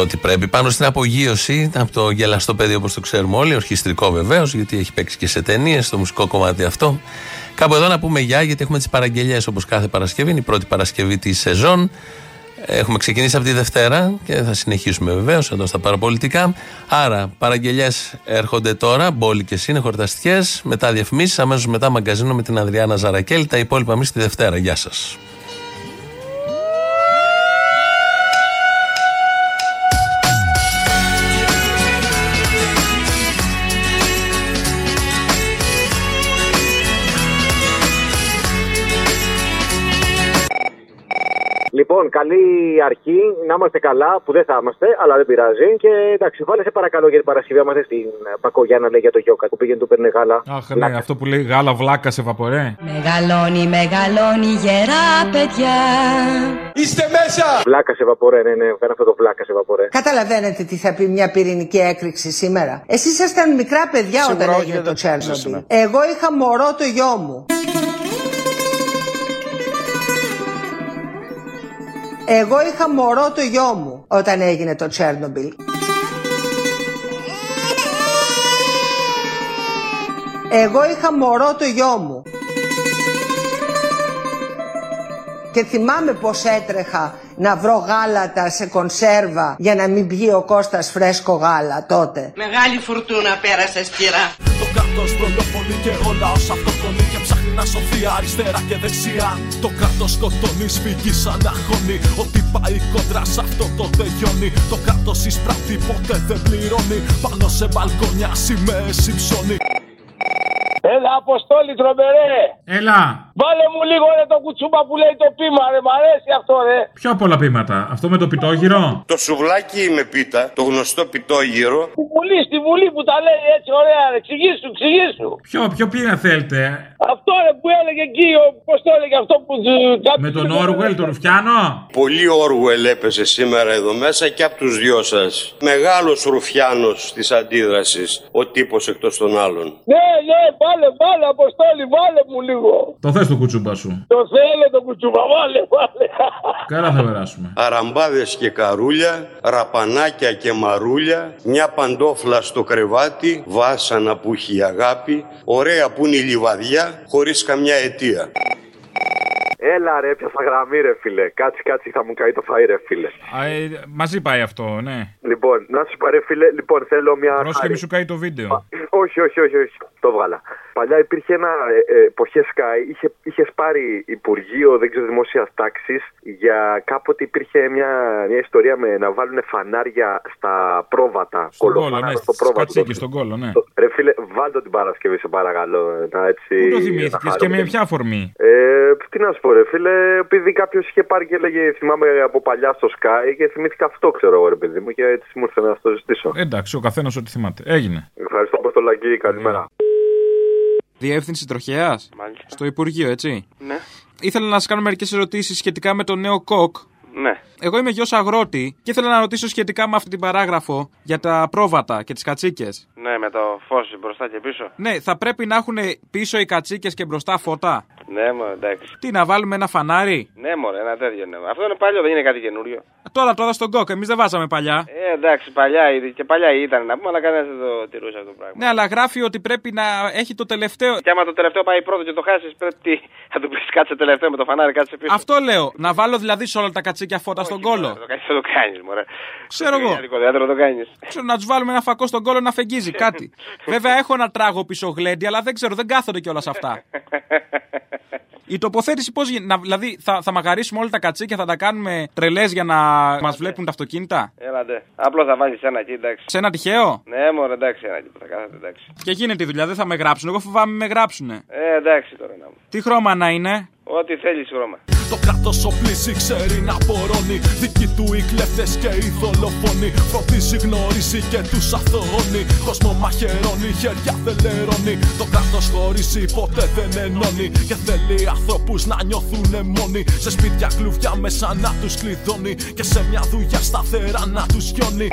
Ότι πρέπει πάνω στην απογείωση από το γελαστό παιδί όπως το ξέρουμε όλοι, ορχιστρικό βεβαίως, γιατί έχει παίξει και σε ταινίες, στο μουσικό κομμάτι αυτό. Κάπου εδώ να πούμε γεια, γιατί έχουμε τις παραγγελίε όπως κάθε Παρασκευή, είναι η πρώτη Παρασκευή της σεζόν. Έχουμε ξεκινήσει από τη Δευτέρα και θα συνεχίσουμε βεβαίως εδώ στα παραπολιτικά. Άρα, παραγγελίε έρχονται τώρα, μπόλικε είναι, χορταστικέ. Μετά διαφημίσεις, αμέσως μετά μαγκαζίνο με την Αδριάνα Ζαρακέλ. Τα υπόλοιπα εμείς τη Δευτέρα. Γεια σας. Λοιπόν, καλή αρχή, να είμαστε καλά, που δεν θα είμαστε, αλλά δεν πειράζει. Και εντάξει, βάλε σε παρακαλώ για την Παρασκευή, άμα θες την ε, Πακογιάννα λέει για το Γιώκα που πήγαινε του παίρνει γάλα. Αχ, ναι, αυτό που λέει γάλα βλάκα σε βαπορέ. Μεγαλώνει, μεγαλώνει γερά παιδιά. Είστε μέσα! Βλάκα σε βαπορέ, ναι, ναι, κάνε αυτό το βλάκα σε βαπορέ. Καταλαβαίνετε τι θα πει μια πυρηνική έκρηξη σήμερα. Εσείς ήσασταν μικρά παιδιά Σίγουρα όταν όχι, έγινε δεν το Τσέρνομπιλ. ζήσαμε. Εγώ είχα μωρό το γιο μου. Εγώ είχα μωρό το γιο μου όταν έγινε το Τσέρνομπιλ. Εγώ είχα μωρό το γιο μου. Και θυμάμαι πως έτρεχα να βρω γάλατα σε κονσέρβα για να μην πιει ο Κώστας φρέσκο γάλα τότε. Μεγάλη φουρτούνα πέρασε σκυρά. Το κράτος δολοφονεί και ο λαός αυτοκτονεί και ψάχνει να σωθεί αριστερά και δεξιά. Το κράτος σκοτώνει, σφυγεί σαν αγώνει. Ό,τι πάει κόντρα σε αυτό το τελειώνει. Το κράτος εισπράττει, ποτέ δεν πληρώνει. Πάνω σε μπαλκόνια σημαίες υψώνει. Έλα, Αποστόλη, τρομερέ! Έλα. Βάλε μου λίγο ρε το κουτσούμπα που λέει το πείμα, ρε. Μ' αρέσει αυτό, ρε. Ποια πολλά πείματα. Αυτό με το πιτόγυρο; Το σουβλάκι με πίτα, το γνωστό πιτόγυρο. Στη Βουλή, στη Βουλή που τα λέει έτσι, ωραία, ρε. Εξηγήσου, εξηγήσου. Ποιο, ποιο πείμα θέλετε; Αυτό ρε που έλεγε εκεί, πώς το έλεγε αυτό που. του- Με τον Όργουελ, τον Ρουφιάνο; Πολύ Όργουελ έπεσε σήμερα εδώ μέσα και από τους δυο σας. Μεγάλος ρουφιάνος της αντίδρασης, ο τύπος εκτός των άλλων. Ναι, ναι, βάλε, βάλε, Αποστόλη, βάλε μου λίγο. Το θες το κουτσούμπα σου. Το θέλω το κουτσούμπα, βάλε, βάλε. Καλά θα περάσουμε. Αραμπάδες και καρούλια, ραπανάκια και μαρούλια, μια παντόφλα στο κρεβάτι, βάσανα που έχει η αγάπη, ωραία που είναι η λιβαδιά, χωρίς καμιά αιτία. Έλα ρε, πιάσα γραμμή ρε φίλε. Κάτσε, κάτσε, θα μου καεί το φαΐ ρε φίλε. Α, ε, μαζί πάει αυτό, ναι. Λοιπόν, να σου πω ρε φίλε, λοιπόν θέλω μια. Πρόσεχε χάρη. μη σου καεί το βίντεο. Όχι, όχι, όχι, όχι. Το βγάλα. Παλιά υπήρχε ένα ε, ε, εποχές Sky, είχε, είχες πάρει Υπουργείο, δεν ξέρω, δημόσιας τάξης για κάποτε υπήρχε μια, μια ιστορία με να βάλουν φανάρια στα πρόβατα. Στον κόλλο, κολοφάναρα ναι. στο Στις πρόβατο. κατσίκες στον κόλλο, ναι. Ρε φίλε, βάλτε την Παρασκευή σε παρακαλώ. Να, έτσι, Πού το να θυμήθηκες και χαρούμε. με ποια αφορμή; Ε, τι να σου πω, ρε φίλε, επειδή κάποιος είχε πάρει και έλεγε Θυμάμαι από παλιά στο Sky και θυμήθηκα αυτό, ξέρω εγώ, ρε παιδί μου, και έτσι μου ήρθε να το ζητήσω. Εντάξει, ο καθένας ό,τι θυμάται. Έγινε. Ευχαριστώ, Αποστολακή, καλημέρα. Διεύθυνση τροχέας. Στο Υπουργείο, έτσι. Ναι. Ήθελα να σας κάνω μερικές ερωτήσεις σχετικά με το νέο κοκ. Ναι. Εγώ είμαι γιος αγρότη και ήθελα να ρωτήσω σχετικά με αυτή την παράγραφο για τα πρόβατα και τις κατσίκες. Ναι, με το φως μπροστά και πίσω. Ναι, θα πρέπει να έχουν πίσω οι κατσίκες και μπροστά φώτα; Ναι, μωρέ, εντάξει. Τι, να βάλουμε ένα φανάρι; Ναι, μωρέ, ένα τέτοιο ναι. Αυτό είναι παλιό, δεν είναι κάτι καινούριο. Τώρα, τώρα στον κοκ, εμείς δεν βάζαμε παλιά. Ε, εντάξει, παλιά ήδη και παλιά ήταν να πούμε, αλλά κανένας δεν το τηρούσε αυτό το πράγμα. Ναι, αλλά γράφει ότι πρέπει να έχει το τελευταίο. Και άμα το τελευταίο πάει πρώτο και το χάσεις, πρέπει τι, θα του πεις κάτσε τελευταίο με το φανάρι, κάτσε πίσω. Αυτό λέω. Να βάλω δηλαδή σε όλα τα κατσίκια φώτα στον κόλο. Το κάνεις, θα το κάνεις, μωρέ. Ξέρω εγώ. Στο θέατρο το κάνεις. Ξέρω να τους βάλουμε ένα φακό στον κόλο να φεγγίζει κάτι. Βέβαια έχω ένα τράγο πίσω γλέντι, αλλά δεν ξέρω, δεν κάθονται κιόλας αυτά. Η τοποθέτηση πώς γίνεται. Δηλαδή θα, θα μαγαρίσουμε όλα τα κατσίκια, θα τα κάνουμε τρελές για να μας βλέπουν τα αυτοκίνητα; Έλατε. Απλώς θα βάλει ένα εκεί, εντάξει. Σε ένα τυχαίο; Ναι, μωρέ, εντάξει, ένα εκεί που θα κάθεται, εντάξει. Και γίνεται η δουλειά, δεν θα με γράψουν. Εγώ φοβάμαι με γράψουν. Ε, εντάξει τώρα να μου. Τι χρώμα να είναι; Ό,τι θέλεις, χρώμα. Το κράτος οπλίζει, ξέρει να πορώνει. Δικοί του οι κλέφτες και οι δολοφόνοι. Φροντίζει, γνωρίζει και τους αθωώνει. Κόσμο μαχαιρώνει, χέρια δεν λερώνει. Το κράτος χωρίζει, ποτέ δεν ενώνει. Και θέλει ανθρώπους να νιώθουν μόνοι. Σε σπίτια κλουβιά μέσα να τους κλειδώνει. Και σε μια δουλειά σταθερά να τους λιώνει.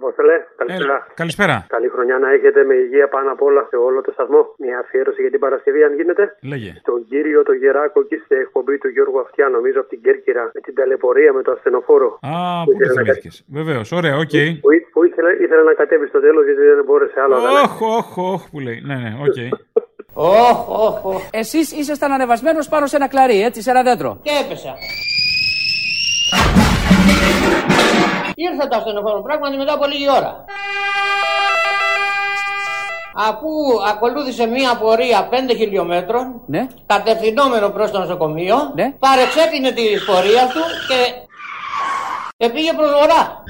Απόστολε, καλησπέρα. Καλησπέρα. Καλή χρονιά να έχετε με υγεία πάνω απ' όλα σε όλο το σταθμό. Μια αφιέρωση για την Παρασκευή, αν γίνεται. Λέγε. Στον κύριο το γεράκο εκεί στην εκπομπή του Γιώργου Αυτιά, νομίζω από την Κέρκυρα, με την ταλαιπωρία με το ασθενοφόρο. Α, Που πού το ήθελε να θυμήθηκες. Βεβαίως, ωραία, οκ. Που, ή- που ήθελε, ήθελε να κατέβει στο τέλος γιατί δεν μπόρεσε άλλο. αλλά- Όχ, όχ, όχ που λέει. Ναι, ναι, οκ. Οχ, οχ, οχ. Εσείς ήσασταν ανεβασμένος πάνω σε ένα κλαρί, έτσι, σε ένα δέντρο. Και έπεσα. Ήρθε το ασθενοφόρο πράγματι μετά από λίγη ώρα. Αφού ακολούθησε μία πορεία 5 χιλιόμετρων, Ναι. κατευθυνόμενο προς το νοσοκομείο, Ναι. παρεξέκλεινε τη πορεία του και, και πήγε προς βορρά.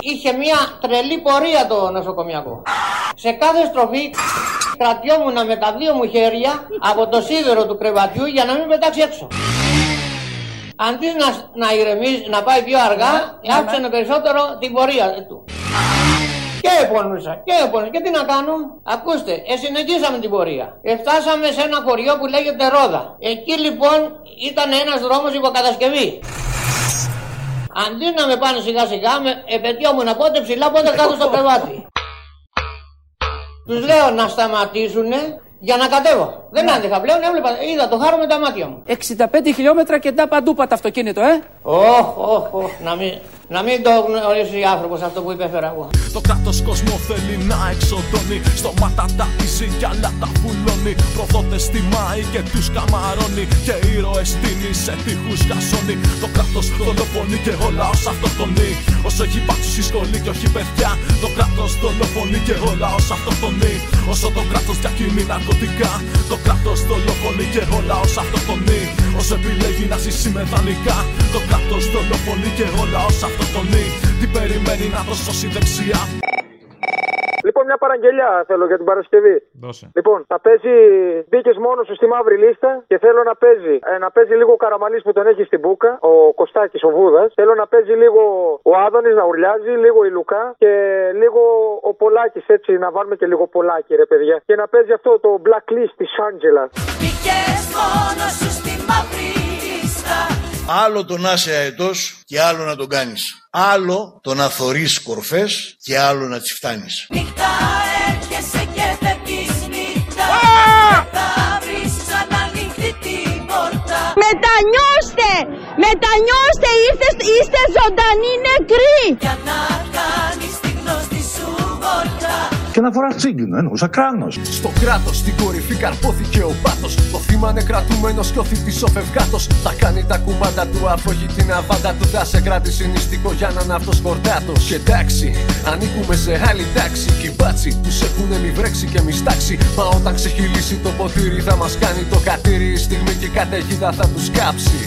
Είχε μία τρελή πορεία το νοσοκομιακό. Σε κάθε στροφή Κρατιόμουν με τα δύο μου χέρια από το σίδερο του κρεβατιού για να μην πετάξει έξω. Αντί να, να ηρεμήσει, να πάει πιο αργά, άφησανε περισσότερο την πορεία του. Και επώνυσα, και επώνυσα. Και τι να κάνω; Ακούστε, ε, συνεχίσαμε την πορεία. Ε, φτάσαμε σε ένα χωριό που λέγεται Ρόδα. Εκεί λοιπόν ήταν ένας δρόμος υποκατασκευή. Αντί να με πάνε σιγά σιγά, με επαιτειόμουν πότε ψηλά, πότε κάτω στο κρεβάτι. Τους λέω να σταματήσουνε για να κατέβω. Δεν άντεχα πλέον, έβλεπα, είδα το χάρο με τα μάτια μου. 65 χιλιόμετρα και τα παντού πατ' αυτοκίνητο, ε. Ωχ, ωχ, ωχ, να μην, να μην το γνωρίσει άνθρωπος αυτό που υπέφερα εγώ. Το κράτος κόσμο θέλει να εξοδώνει. Στόματα τα πίζει κι άλλα τα βουλώνει. Προδότες τιμάει και τους καμαρώνει. Και ήρωες στείνει σε τείχους χασώνει. Το κράτος δολοφονεί και ο λαό αυτοκτονεί. Όσο έχει πάτσου στη σχολή και όχι παιδιά. Το κράτος δολοφονεί και ο λαό αυτοκτονεί. Όσο το κράτος διακινεί ναρκωτικά. Το κράτος δολοφονεί και ο λαό αυτοκτονεί. Όσο επιλέγει να ζήσει με δανεικά. Το κράτος δολοφονεί και ο λαό αυτοκτονεί. Τι περιμένει να το σώσει δεξιά. Λοιπόν, μια παραγγελιά θέλω για την Παρασκευή. Δώσε. Λοιπόν, θα παίζει. Μπήκες μόνο σου στη μαύρη λίστα και θέλω να παίζει. Ε, να παίζει λίγο ο Καραμαλής που τον έχει στην Μπούκα, ο Κωστάκης, ο Βούδας. Θέλω να παίζει λίγο ο Άδωνης να ουρλιάζει, λίγο η Λουκά και λίγο ο Πολάκης έτσι. Να βάλουμε και λίγο Πολάκη, ρε παιδιά. Και να παίζει αυτό το blacklist της Άντζελας. Μπήκες μόνος σου στη μαύρη λίστα Άλλο το να είσαι αετός και άλλο να τον κάνεις. Άλλο το να θωρείς κορφές και άλλο να τις φτάνεις. Νύχτα έρχεσαι και φεύγεις νύχτα Θα βρεις ξανανοίχτη την πόρτα Μετανιώστε! Μετανιώστε! Είστε, είστε ζωντανοί νεκροί! Για να κάνεις τη γνώστη σου βόλτα Και να φοράς τσίγκινο, εννοούσα κράνος. Στο κράτος στην κορυφή καρπόθηκε ο πάθος. Το θύμα είναι κρατούμενος και ο θητή ο φευγάτος. Θα κάνει τα κουμάντα του, αφού έχει την αβάντα του. Θα σε κρατήσει νηστικό για να είναι αυτός κορδάτο. Και εντάξει, ανήκουμε σε άλλη τάξη. Και οι μπάτσι τους έχουνε μη βρέξει και μη στάξει. Μα όταν ξεχυλήσει το ποτήρι, θα μας κάνει το κατήρι. Η στιγμή και η καταιγίδα θα τους κάψει.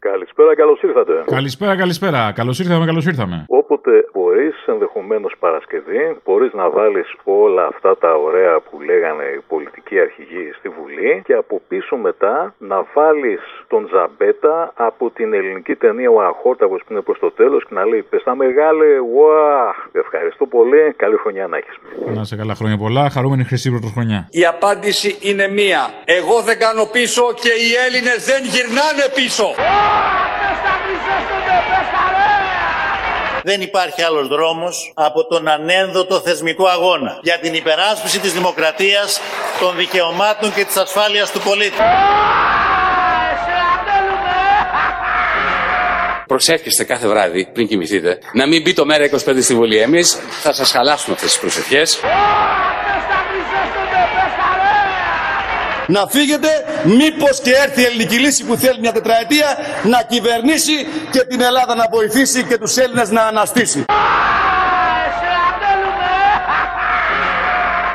Καλησπέρα, καλώς ήρθατε. Καλησπέρα, καλησπέρα. Καλώς ήρθαμε, καλώς ήρθαμε. Όποτε μπορείς, ενδεχομένως Παρασκευή, μπορείς να βάλεις όλα αυτά τα ωραία που λέγανε οι πολιτικοί αρχηγοί στη Βουλή και από πίσω μετά να βάλεις τον Ζαμπέτα από την ελληνική ταινία Ο Αχόρταγος που είναι προς το τέλος και να λέει Πες τα μεγάλε, ουαχ. Ευχαριστώ πολύ. Καλή χρονιά να έχεις. Να σε καλά χρόνια πολλά. Χαρούμενη χρυσή πρωτοχρονιά. Η απάντηση είναι μία. Εγώ δεν κάνω πίσω και οι Έλληνες δεν γυρνάνε πίσω. Δεν υπάρχει άλλος δρόμος από τον ανένδοτο θεσμικό αγώνα για την υπεράσπιση της δημοκρατίας, των δικαιωμάτων και της ασφάλειας του πολίτη. Προσεύχεστε κάθε βράδυ πριν κοιμηθείτε να μην μπει το μέρα 25 στη Βουλή. Εμείς θα σας χαλάσουμε αυτές τις προσευχές. Να φύγετε μήπως και έρθει η ελληνική λύση που θέλει μια τετραετία να κυβερνήσει και την Ελλάδα να βοηθήσει και τους Έλληνες να αναστήσει.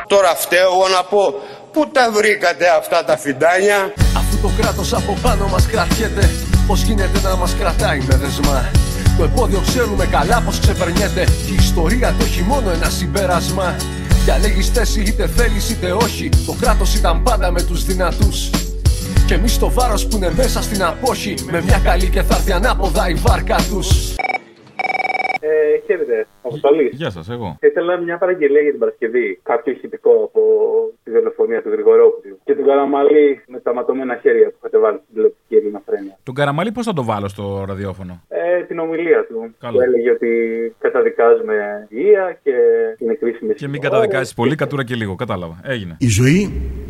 Τώρα φταίω εγώ να πω πού τα βρήκατε αυτά τα φιντάνια; Αφού το κράτος από πάνω μας κρατιέται Πώς γίνεται να μας κρατάει με δεσμά; Το επόδιο ξέρουμε καλά πως ξεπερνιέται Και η ιστορία το έχει μόνο ένα συμπέρασμα Διαλέγεις θέση είτε θέλεις είτε όχι Το κράτος ήταν πάντα με τους δυνατούς. Και εμείς το βάρος που είναι μέσα στην απόχη Με μια καλή και θα έρθει ανάποδα η βάρκα τους. Ε, χαίρετε, Αποστολής. Γεια σας, εγώ. Θα ήθελα μια παραγγελία για την Παρασκευή. Κάποιο ηχητικό από τη δολοφονία του Γρηγορόπουλου. Και τον Καραμαλή με τα ματωμένα χέρια που είχατε βάλει στην τηλεοπτική ελληνοφρένεια. Τον Καραμαλή πώς θα το βάλω στο ραδιόφωνο; Ε, την ομιλία του. Καλό. Που έλεγε ότι καταδικάζουμε βία και είναι κρίσιμη Και μην καταδικάζεις πολύ, κατούρα και λίγο. Κατάλαβα. Έγινε. Η ζωή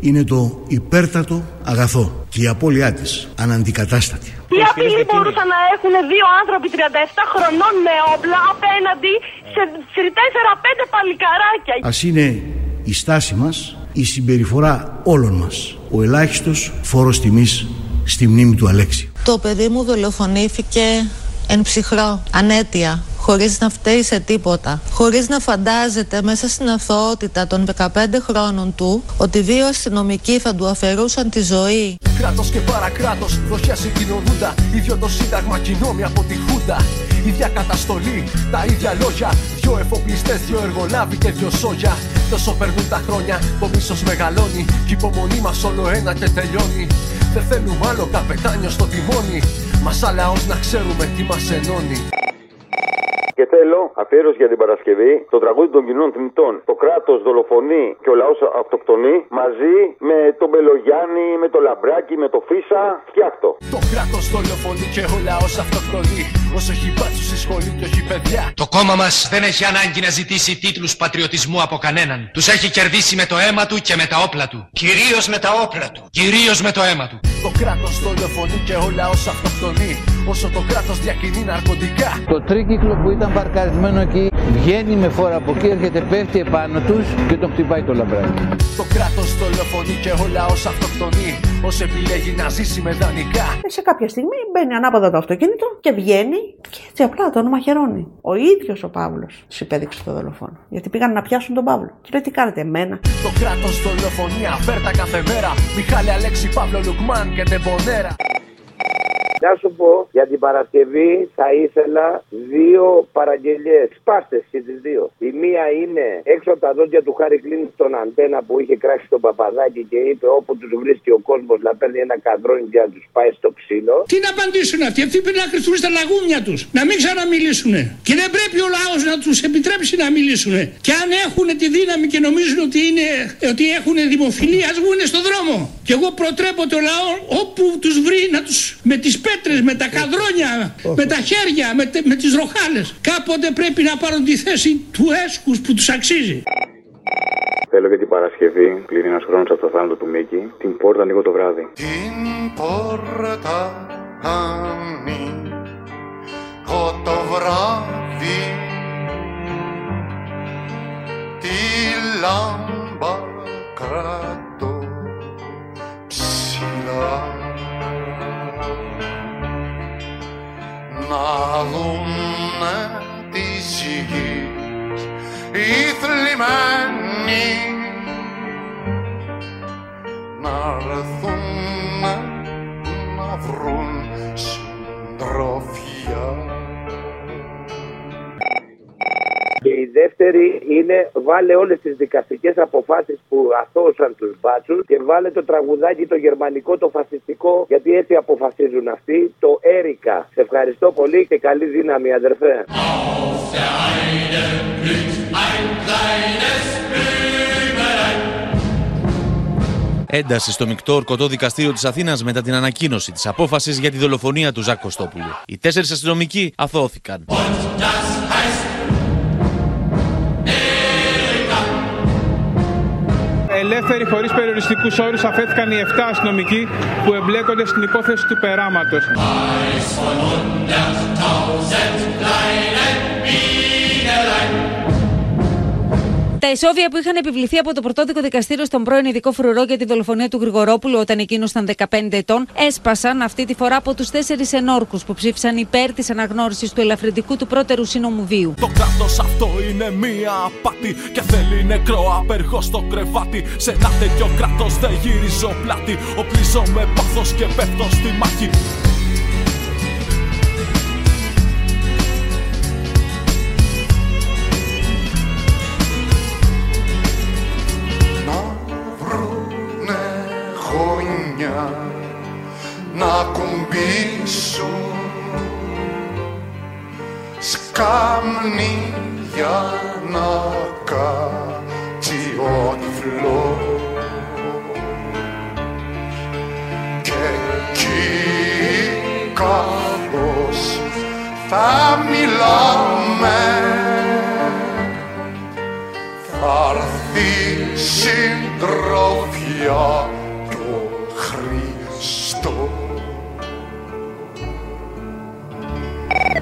είναι το υπέρτατο αγαθό και η απώλειά της αναντικατάστατη. Τι απειλή μπορούσαν να έχουν δύο άνθρωποι 37 χρονών με όπλα απέναντι σε 4-5 παλικαράκια. Ας είναι η στάση μας, η συμπεριφορά όλων μας, ο ελάχιστος φόρος τιμής στη μνήμη του Αλέξη. Το παιδί μου δολοφονήθηκε εν ψυχρό, ανέτεια, χωρίς να φταίει σε τίποτα. Χωρίς να φαντάζεται μέσα στην αθωότητα των 15 χρόνων του ότι δύο αστυνομικοί θα του αφαιρούσαν τη ζωή. Κράτος και παρακράτος, δοχεία συγκοινωνούντα. ίδιο το σύνταγμα κοινόμοι από τη Χούντα. Ίδια καταστολή, τα ίδια λόγια. Δυο εφοπλιστές, δυο εργολάβοι και δυο σόγια. Τόσο περνούν τα χρόνια, το μίσος μεγαλώνει Κι η υπομονή μας όλο ένα και τελειώνει Δεν θέλουμε άλλο καπετάνιο στο τιμόνι. Μας λαός να ξέρουμε τι μας ενώνει Και θέλω αφιέρωση για την Παρασκευή το τραγούδι των κοινών θνητών. Το κράτος δολοφονεί και ο λαός αυτοκτονεί μαζί με τον Μπελογιάννη, με το Λαμπράκι, με το Φίσα. Φτιάχτο. Το κράτος δολοφονεί και ο λαός αυτοκτονεί. Όσο έχει μπάτσους στη σχολή και όχι παιδιά. Το κόμμα μας δεν έχει ανάγκη να ζητήσει τίτλους πατριωτισμού από κανέναν. Τους έχει κερδίσει με το αίμα του και με τα όπλα του. Κυρίως με τα όπλα του. Κυρίως με το αίμα του. Το κράτος δολοφονεί και ο λαός αυτοκτονεί. Όσο το κράτος διακινεί ναρκωτικά. Το τρίκυκλο που ήταν παρκαρισμένο εκεί βγαίνει με φόρα από εκεί, έρχεται, πέφτει επάνω τους και τον χτυπάει το λαμπράκι. Το κράτος δολοφονεί και ο λαό αυτοκτονεί. Όσο επιλέγει να ζήσει με δανεικά. Ε, σε κάποια στιγμή μπαίνει ανάποδα το αυτοκίνητο και βγαίνει και έτσι απλά τον μαχαιρώνει. Ο ίδιος ο Παύλος του υπέδειξε το δολοφόνο. Γιατί πήγαν να πιάσουν τον Παύλο. Και λέει τι κάνετε, εμένα. Το κράτος δολοφονεί αφέρτα κάθε μέρα. Μιχάλη Αλέξη Παύλο Λουκμάν και Τεμπονέρα. Να σου πω, για την Παρασκευή θα ήθελα δύο παραγγελίε. Σπάστε και τις δύο. Η μία είναι έξω από τα δόντια του Χάρη Κλίν στον αντένα που είχε κράξει τον παπαδάκι και είπε όπου τους βρίσκει ο κόσμος να παίρνει ένα καδρόνι και να τους πάει στο ξύλο. Τι να απαντήσουν αυτοί, αυτοί πρέπει να κρυφτούν στα λαγούμια τους, να μην ξαναμιλήσουν. Και δεν πρέπει ο λαός να τους επιτρέψει να μιλήσουν. Και αν έχουν τη δύναμη και νομίζουν ότι, είναι, ότι έχουν δημοφιλία, ας βγουν στον δρόμο. Και εγώ προτρέπω το λαό όπου τους βρει να τους με τις πέτρες, με τα καδρόνια, με τα χέρια, με, τε- με τις ροχάλες. Κάποτε πρέπει να πάρουν τη θέση του έσκους που τους αξίζει. Θέλω για την Παρασκευή, πλην ένας χρόνος από το θάνατο του Μίκη, την πόρτα ανοίγω το βράδυ. Την πόρτα ανοίγω το βράδυ Τη λάμπα κρατώ ψηλά Να δούνε της γης οι θλιμμένοι να έρθουν να βρουν συντροφιά. Η δεύτερη είναι βάλε όλες τις δικαστικές αποφάσεις που αθώωσαν τους μπάτσους και βάλε το τραγουδάκι το γερμανικό, το φασιστικό, γιατί έτσι αποφασίζουν αυτοί, το Έρικα. Σε ευχαριστώ πολύ και καλή δύναμη αδερφέ. Ένταση στο μεικτό ορκωτό δικαστήριο της Αθήνας μετά την ανακοίνωση της απόφασης για τη δολοφονία του Ζακ Κωστόπουλου. Οι τέσσερις αστυνομικοί αθώθηκαν. Ελεύθεροι χωρίς περιοριστικούς όρους αφέθηκαν οι 7 αστυνομικοί που εμπλέκονται στην υπόθεση του περάματος. Τα εσόβια που είχαν επιβληθεί από το πρωτόδικο δικαστήριο στον πρώην ειδικό φρουρό για τη δολοφονία του Γρηγορόπουλου όταν εκείνος ήταν 15 ετών έσπασαν αυτή τη φορά από τους τέσσερις ενόρκους που ψήφισαν υπέρ της αναγνώρισης του ελαφρυντικού του πρώτερου σύνομου βίου. Το κράτος αυτό είναι μία απάτη Και θέλει νεκρό απεργό στο κρεβάτι. Σε ένα τέτοιο κράτος δεν γυρίζω πλάτη. Οπλίζω με πάθος και πέφτω στη μάχη να κουμπίσουν σκάμνη για να κάτσει ο τυφλό και εκεί κάπως θα μιλάμε θα έρθει συντροφιά το Χριστό.